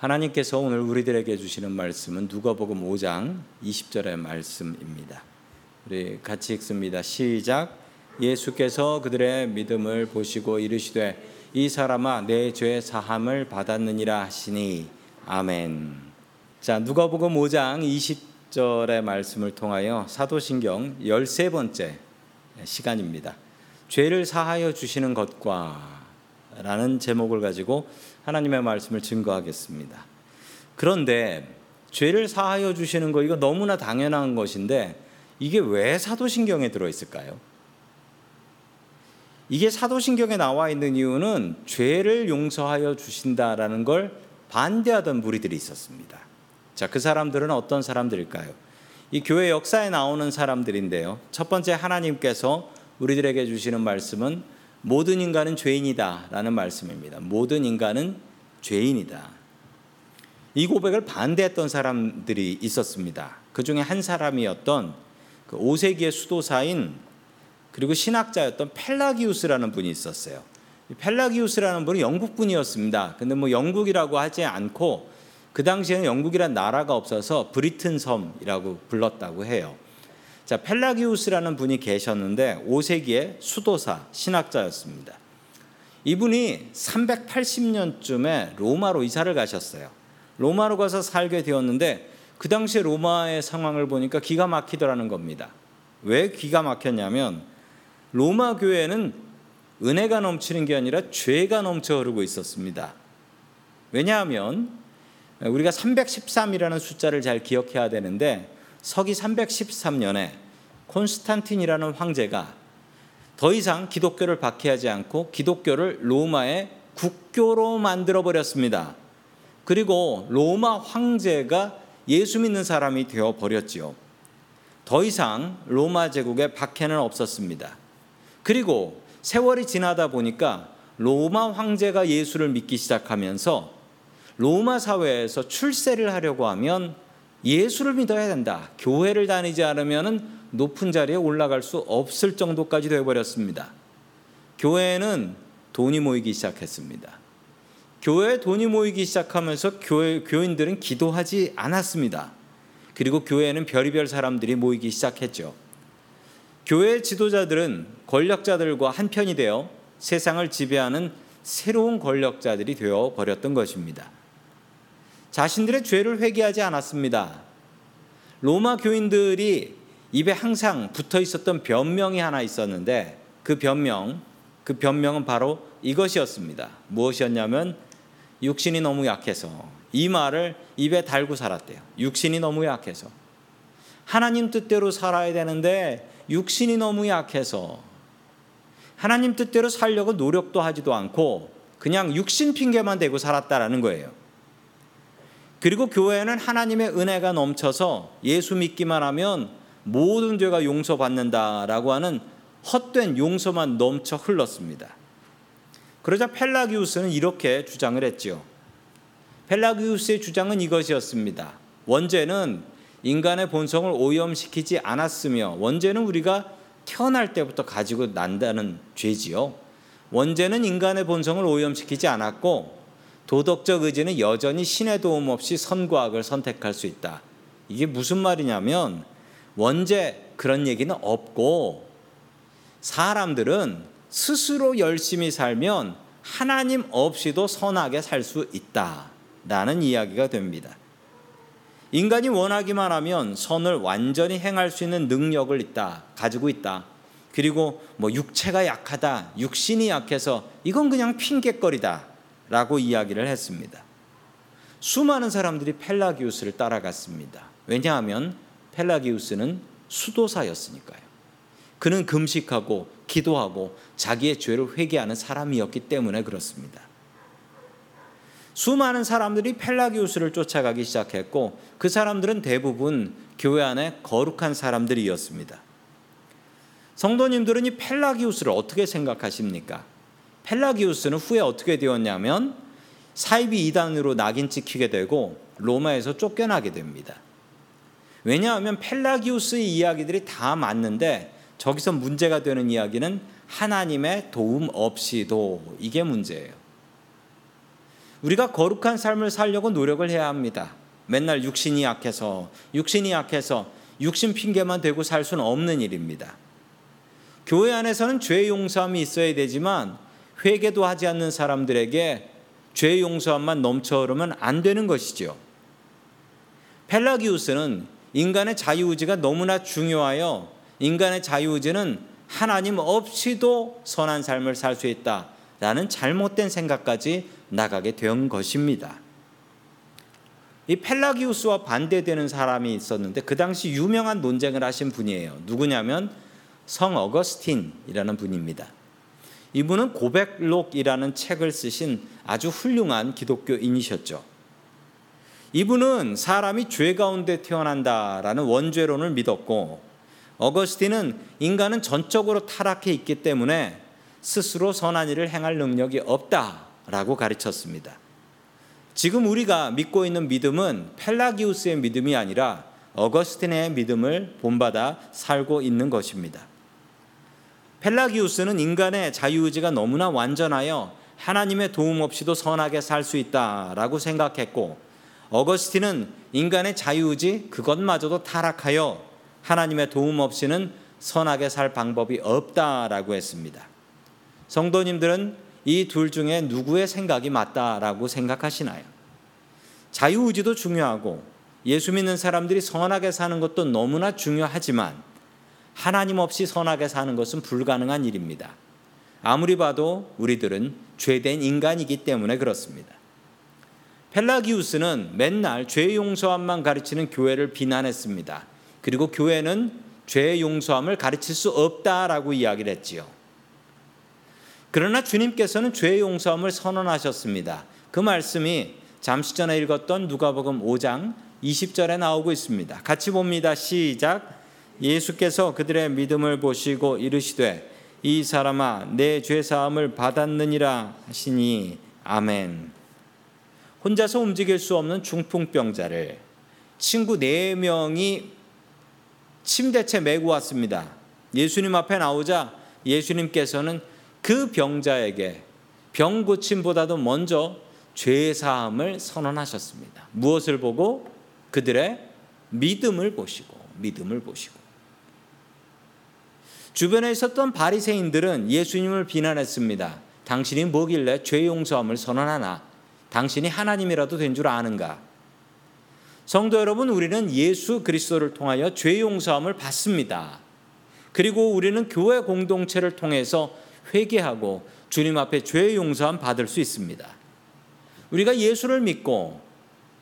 하나님께서 오늘 우리들에게 주시는 말씀은 누가복음 5장 20절의 말씀입니다. 우리 같이 읽습니다. 시작. 예수께서 그들의 믿음을 보시고 이르시되 이 사람아 내 죄 사함을 받았느니라 하시니 아멘. 자, 누가복음 5장 20절의 말씀을 통하여 사도신경 13번째 시간입니다. 죄를 사하여 주시는 것과 라는 제목을 가지고 하나님의 말씀을 증거하겠습니다. 그런데 죄를 사하여 주시는 거 이거 너무나 당연한 것인데 이게 왜 사도신경에 들어 있을까요? 이게 사도신경에 나와 있는 이유는 죄를 용서하여 주신다라는 걸 반대하던 무리들이 있었습니다. 자, 그 사람들은 어떤 사람들일까요? 이 교회 역사에 나오는 사람들인데요. 첫 번째 하나님께서 우리들에게 주시는 말씀은 모든 인간은 죄인이다라는 말씀입니다. 모든 인간은 죄인이다. 이 고백을 반대했던 사람들이 있었습니다. 그 중에 한 사람이었던 그 5세기의 수도사인 그리고 신학자였던 펠라기우스라는 분이 있었어요. 펠라기우스라는 분은 영국 분이었습니다. 근데 뭐 영국이라고 하지 않고 그 당시에는 영국이란 나라가 없어서 브리튼 섬이라고 불렀다고 해요. 자, 펠라기우스라는 분이 계셨는데 5세기의 수도사 신학자였습니다. 이분이 380년쯤에 로마로 이사를 가셨어요. 로마로 가서 살게 되었는데 그 당시에 로마의 상황을 보니까 기가 막히더라는 겁니다. 왜 기가 막혔냐면 로마 교회는 은혜가 넘치는 게 아니라 죄가 넘쳐 흐르고 있었습니다. 왜냐하면 우리가 313이라는 숫자를 잘 기억해야 되는데 서기 313년에 콘스탄틴이라는 황제가 더 이상 기독교를 박해하지 않고 기독교를 로마의 국교로 만들어 버렸습니다. 그리고 로마 황제가 예수 믿는 사람이 되어 버렸지요. 더 이상 로마 제국의 박해는 없었습니다. 그리고 세월이 지나다 보니까 로마 황제가 예수를 믿기 시작하면서 로마 사회에서 출세를 하려고 하면 예수를 믿어야 된다. 교회를 다니지 않으면 높은 자리에 올라갈 수 없을 정도까지 되어버렸습니다. 교회는 돈이 모이기 시작했습니다. 교회에 돈이 모이기 시작하면서 교회, 교인들은 기도하지 않았습니다. 그리고 교회에는 별의별 사람들이 모이기 시작했죠. 교회 지도자들은 권력자들과 한편이 되어 세상을 지배하는 새로운 권력자들이 되어 버렸던 것입니다. 자신들의 죄를 회개하지 않았습니다. 로마 교인들이 입에 항상 붙어 있었던 변명이 하나 있었는데 그 변명, 그 변명은 바로 이것이었습니다. 무엇이었냐면 육신이 너무 약해서 이 말을 입에 달고 살았대요. 육신이 너무 약해서 하나님 뜻대로 살아야 되는데 육신이 너무 약해서 하나님 뜻대로 살려고 노력도 하지도 않고 그냥 육신 핑계만 대고 살았다라는 거예요. 그리고 교회는 하나님의 은혜가 넘쳐서 예수 믿기만 하면 모든 죄가 용서받는다라고 하는 헛된 용서만 넘쳐 흘렀습니다. 그러자 펠라기우스는 이렇게 주장을 했지요. 펠라기우스의 주장은 이것이었습니다. 원죄는 인간의 본성을 오염시키지 않았으며 원죄는 우리가 태어날 때부터 가지고 난다는 죄지요. 원죄는 인간의 본성을 오염시키지 않았고 도덕적 의지는 여전히 신의 도움 없이 선과 악을 선택할 수 있다. 이게 무슨 말이냐면 원죄 그런 얘기는 없고 사람들은 스스로 열심히 살면 하나님 없이도 선하게 살 수 있다라는 이야기가 됩니다. 인간이 원하기만 하면 선을 완전히 행할 수 있는 능력을 있다, 가지고 있다. 그리고 뭐 육체가 약하다, 육신이 약해서 이건 그냥 핑계거리다. 라고 이야기를 했습니다. 수많은 사람들이 펠라기우스를 따라갔습니다. 왜냐하면 펠라기우스는 수도사였으니까요. 그는 금식하고 기도하고 자기의 죄를 회개하는 사람이었기 때문에 그렇습니다. 수많은 사람들이 펠라기우스를 쫓아가기 시작했고 그 사람들은 대부분 교회 안에 거룩한 사람들이었습니다. 성도님들은 이 펠라기우스를 어떻게 생각하십니까? 펠라기우스는 후에 어떻게 되었냐면 사이비 이단으로 낙인 찍히게 되고 로마에서 쫓겨나게 됩니다. 왜냐하면 펠라기우스의 이야기들이 다 맞는데 저기서 문제가 되는 이야기는 하나님의 도움 없이도 이게 문제예요. 우리가 거룩한 삶을 살려고 노력을 해야 합니다. 맨날 육신이 약해서 육신이 약해서 육신 핑계만 대고 살 수는 없는 일입니다. 교회 안에서는 죄 용서함이 있어야 되지만 회개도 하지 않는 사람들에게 죄 용서함만 넘쳐 흐르면 안 되는 것이죠. 펠라기우스는 인간의 자유의지가 너무나 중요하여 인간의 자유의지는 하나님 없이도 선한 삶을 살 수 있다라는 잘못된 생각까지 나가게 된 것입니다. 이 펠라기우스와 반대되는 사람이 있었는데 그 당시 유명한 논쟁을 하신 분이에요. 누구냐면 성 어거스틴이라는 분입니다. 이분은 고백록이라는 책을 쓰신 아주 훌륭한 기독교인이셨죠. 이분은 사람이 죄 가운데 태어난다라는 원죄론을 믿었고 어거스틴은 인간은 전적으로 타락해 있기 때문에 스스로 선한 일을 행할 능력이 없다라고 가르쳤습니다. 지금 우리가 믿고 있는 믿음은 펠라기우스의 믿음이 아니라 어거스틴의 믿음을 본받아 살고 있는 것입니다. 펠라기우스는 인간의 자유의지가 너무나 완전하여 하나님의 도움 없이도 선하게 살 수 있다라고 생각했고 어거스틴은 인간의 자유의지 그것마저도 타락하여 하나님의 도움 없이는 선하게 살 방법이 없다라고 했습니다. 성도님들은 이 둘 중에 누구의 생각이 맞다라고 생각하시나요? 자유의지도 중요하고 예수 믿는 사람들이 선하게 사는 것도 너무나 중요하지만 하나님 없이 선하게 사는 것은 불가능한 일입니다. 아무리 봐도 우리들은 죄된 인간이기 때문에 그렇습니다. 펠라기우스는 맨날 죄 용서함만 가르치는 교회를 비난했습니다. 그리고 교회는 죄 용서함을 가르칠 수 없다라고 이야기를 했지요. 그러나 주님께서는 죄 용서함을 선언하셨습니다. 그 말씀이 잠시 전에 읽었던 누가복음 5장 20절에 나오고 있습니다. 같이 봅니다. 시작. 예수께서 그들의 믿음을 보시고 이르시되 이 사람아 내 죄 사함을 받았느니라 하시니 아멘. 혼자서 움직일 수 없는 중풍병자를 친구 네 명이 침대채 메고 왔습니다. 예수님 앞에 나오자 예수님께서는 그 병자에게 병 고침보다도 먼저 죄 사함을 선언하셨습니다. 무엇을 보고 그들의 믿음을 보시고 믿음을 보시고 주변에 있었던 바리새인들은 예수님을 비난했습니다. 당신이 뭐길래 죄 용서함을 선언하나? 당신이 하나님이라도 된 줄 아는가? 성도 여러분, 우리는 예수 그리스도를 통하여 죄 용서함을 받습니다. 그리고 우리는 교회 공동체를 통해서 회개하고 주님 앞에 죄 용서함 받을 수 있습니다. 우리가 예수를 믿고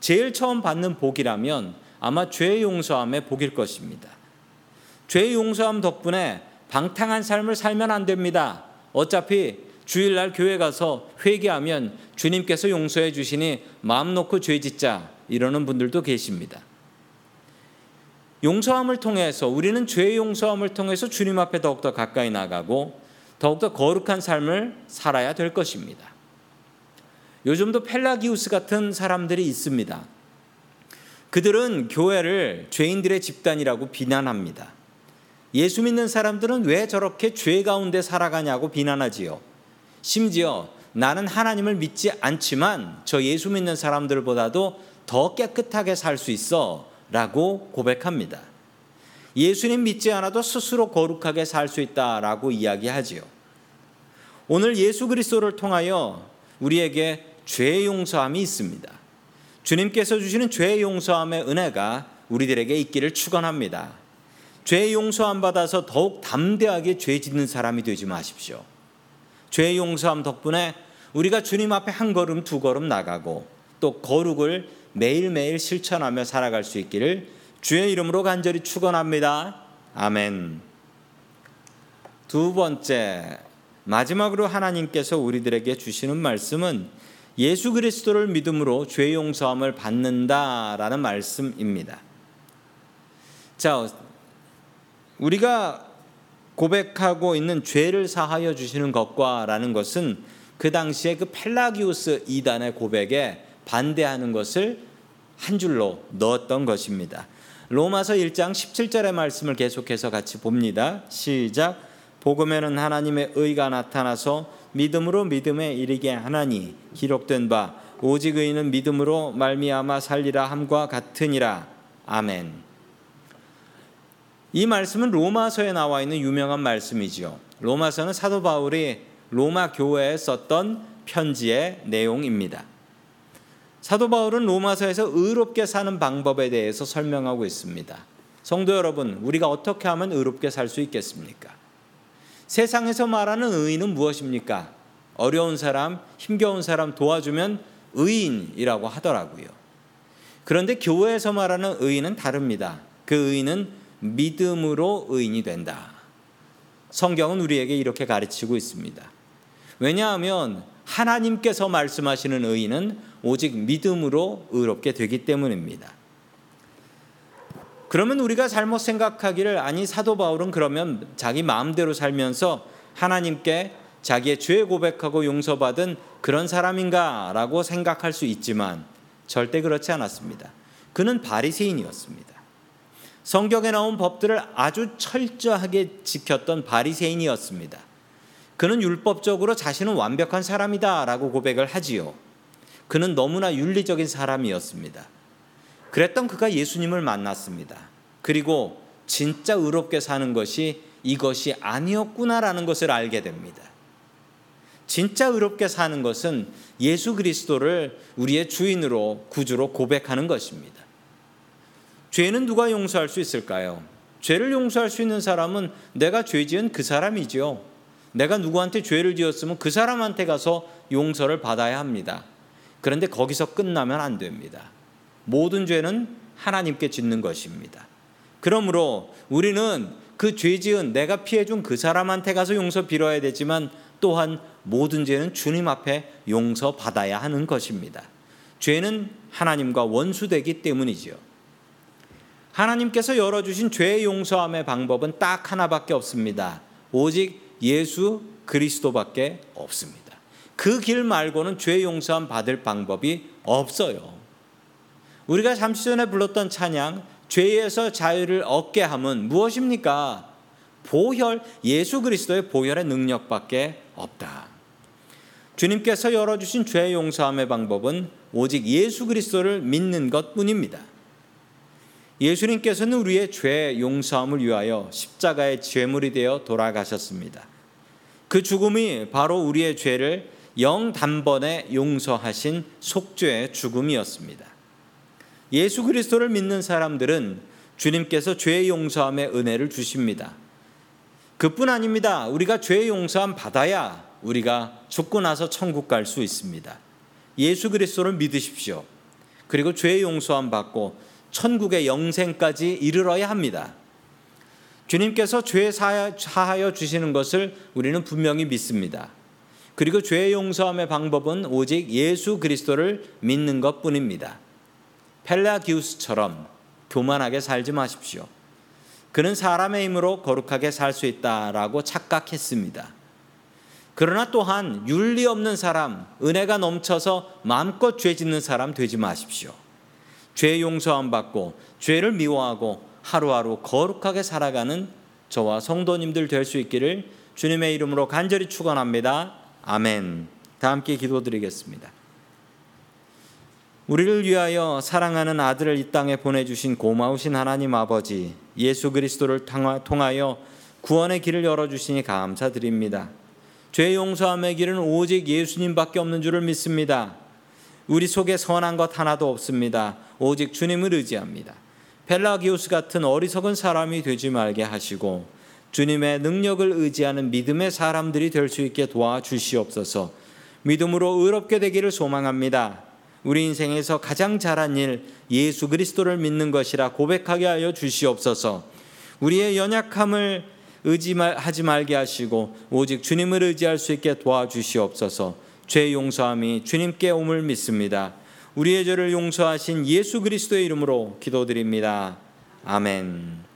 제일 처음 받는 복이라면 아마 죄 용서함의 복일 것입니다. 죄 용서함 덕분에 방탕한 삶을 살면 안 됩니다. 어차피 주일날 교회 가서 회개하면 주님께서 용서해 주시니 마음 놓고 죄 짓자 이러는 분들도 계십니다. 용서함을 통해서 우리는 죄 용서함을 통해서 주님 앞에 더욱더 가까이 나가고 더욱더 거룩한 삶을 살아야 될 것입니다. 요즘도 펠라기우스 같은 사람들이 있습니다. 그들은 교회를 죄인들의 집단이라고 비난합니다. 예수 믿는 사람들은 왜 저렇게 죄 가운데 살아가냐고 비난하지요. 심지어 나는 하나님을 믿지 않지만 저 예수 믿는 사람들보다도 더 깨끗하게 살 수 있어 라고 고백합니다. 예수님 믿지 않아도 스스로 거룩하게 살 수 있다라고 이야기하지요. 오늘 예수 그리스도를 통하여 우리에게 죄 용서함이 있습니다. 주님께서 주시는 죄 용서함의 은혜가 우리들에게 있기를 축원합니다. 죄 용서함 받아서 더욱 담대하게 죄 짓는 사람이 되지 마십시오. 죄 용서함 덕분에 우리가 주님 앞에 한 걸음 두 걸음 나가고 또 거룩을 매일매일 실천하며 살아갈 수 있기를 주의 이름으로 간절히 축원합니다. 아멘. 두 번째 마지막으로 하나님께서 우리들에게 주시는 말씀은 예수 그리스도를 믿음으로 죄 용서함을 받는다라는 말씀입니다. 자, 우리가 고백하고 있는 죄를 사하여 주시는 것과라는 것은 그 당시에 그 펠라기우스 이단의 고백에 반대하는 것을 한 줄로 넣었던 것입니다. 로마서 1장 17절의 말씀을 계속해서 같이 봅니다. 시작. 복음에는 하나님의 의가 나타나서 믿음으로 믿음에 이르게 하나니 기록된 바 오직 의인은 믿음으로 말미암아 살리라 함과 같으니라. 아멘. 이 말씀은 로마서에 나와 있는 유명한 말씀이지요. 로마서는 사도 바울이 로마 교회에 썼던 편지의 내용입니다. 사도 바울은 로마서에서 의롭게 사는 방법에 대해서 설명하고 있습니다. 성도 여러분, 우리가 어떻게 하면 의롭게 살 수 있겠습니까? 세상에서 말하는 의인은 무엇입니까? 어려운 사람, 힘겨운 사람 도와주면 의인이라고 하더라고요. 그런데 교회에서 말하는 의인은 다릅니다. 그 의인은 믿음으로 의인이 된다. 성경은 우리에게 이렇게 가르치고 있습니다. 왜냐하면 하나님께서 말씀하시는 의인은 오직 믿음으로 의롭게 되기 때문입니다. 그러면 우리가 잘못 생각하기를 아니 사도 바울은 그러면 자기 마음대로 살면서 하나님께 자기의 죄 고백하고 용서받은 그런 사람인가라고 생각할 수 있지만 절대 그렇지 않았습니다. 그는 바리새인이었습니다. 성경에 나온 법들을 아주 철저하게 지켰던 바리새인이었습니다. 그는 율법적으로 자신은 완벽한 사람이다라고 고백을 하지요. 그는 너무나 윤리적인 사람이었습니다. 그랬던 그가 예수님을 만났습니다. 그리고 진짜 의롭게 사는 것이 이것이 아니었구나라는 것을 알게 됩니다. 진짜 의롭게 사는 것은 예수 그리스도를 우리의 주인으로 구주로 고백하는 것입니다. 죄는 누가 용서할 수 있을까요? 죄를 용서할 수 있는 사람은 내가 죄 지은 그 사람이지요. 내가 누구한테 죄를 지었으면 그 사람한테 가서 용서를 받아야 합니다. 그런데 거기서 끝나면 안 됩니다. 모든 죄는 하나님께 짓는 것입니다. 그러므로 우리는 그 죄 지은 내가 피해 준 그 사람한테 가서 용서 빌어야 되지만 또한 모든 죄는 주님 앞에 용서 받아야 하는 것입니다. 죄는 하나님과 원수되기 때문이지요. 하나님께서 열어주신 죄 용서함의 방법은 딱 하나밖에 없습니다. 오직 예수 그리스도밖에 없습니다. 그 길 말고는 죄 용서함 받을 방법이 없어요. 우리가 잠시 전에 불렀던 찬양 죄에서 자유를 얻게 함은 무엇입니까? 보혈 예수 그리스도의 보혈의 능력밖에 없다. 주님께서 열어주신 죄 용서함의 방법은 오직 예수 그리스도를 믿는 것 뿐입니다. 예수님께서는 우리의 죄 용서함을 위하여 십자가의 죄물이 되어 돌아가셨습니다. 그 죽음이 바로 우리의 죄를 영 단번에 용서하신 속죄의 죽음이었습니다. 예수 그리스도를 믿는 사람들은 주님께서 죄 용서함의 은혜를 주십니다. 그뿐 아닙니다. 우리가 죄 용서함 받아야 우리가 죽고 나서 천국 갈 수 있습니다. 예수 그리스도를 믿으십시오. 그리고 죄 용서함 받고 천국의 영생까지 이르러야 합니다. 주님께서 죄 사하여 주시는 것을 우리는 분명히 믿습니다. 그리고 죄 용서함의 방법은 오직 예수 그리스도를 믿는 것 뿐입니다. 펠라기우스처럼 교만하게 살지 마십시오. 그는 사람의 힘으로 거룩하게 살 수 있다라고 착각했습니다. 그러나 또한 윤리 없는 사람, 은혜가 넘쳐서 마음껏 죄 짓는 사람 되지 마십시오. 죄 용서함 받고 죄를 미워하고 하루하루 거룩하게 살아가는 저와 성도님들 될 수 있기를 주님의 이름으로 간절히 축원합니다. 아멘. 다 함께 기도드리겠습니다. 우리를 위하여 사랑하는 아들을 이 땅에 보내주신 고마우신 하나님 아버지 예수 그리스도를 통하여 구원의 길을 열어주시니 감사드립니다. 죄 용서함의 길은 오직 예수님밖에 없는 줄을 믿습니다. 우리 속에 선한 것 하나도 없습니다. 오직 주님을 의지합니다. 펠라기우스 같은 어리석은 사람이 되지 말게 하시고 주님의 능력을 의지하는 믿음의 사람들이 될 수 있게 도와주시옵소서. 믿음으로 의롭게 되기를 소망합니다. 우리 인생에서 가장 잘한 일 예수 그리스도를 믿는 것이라 고백하게 하여 주시옵소서. 우리의 연약함을 의지하지 말게 하시고 오직 주님을 의지할 수 있게 도와주시옵소서. 죄 용서함이 주님께 옴을 믿습니다. 우리의 죄를 용서하신 예수 그리스도의 이름으로 기도드립니다. 아멘.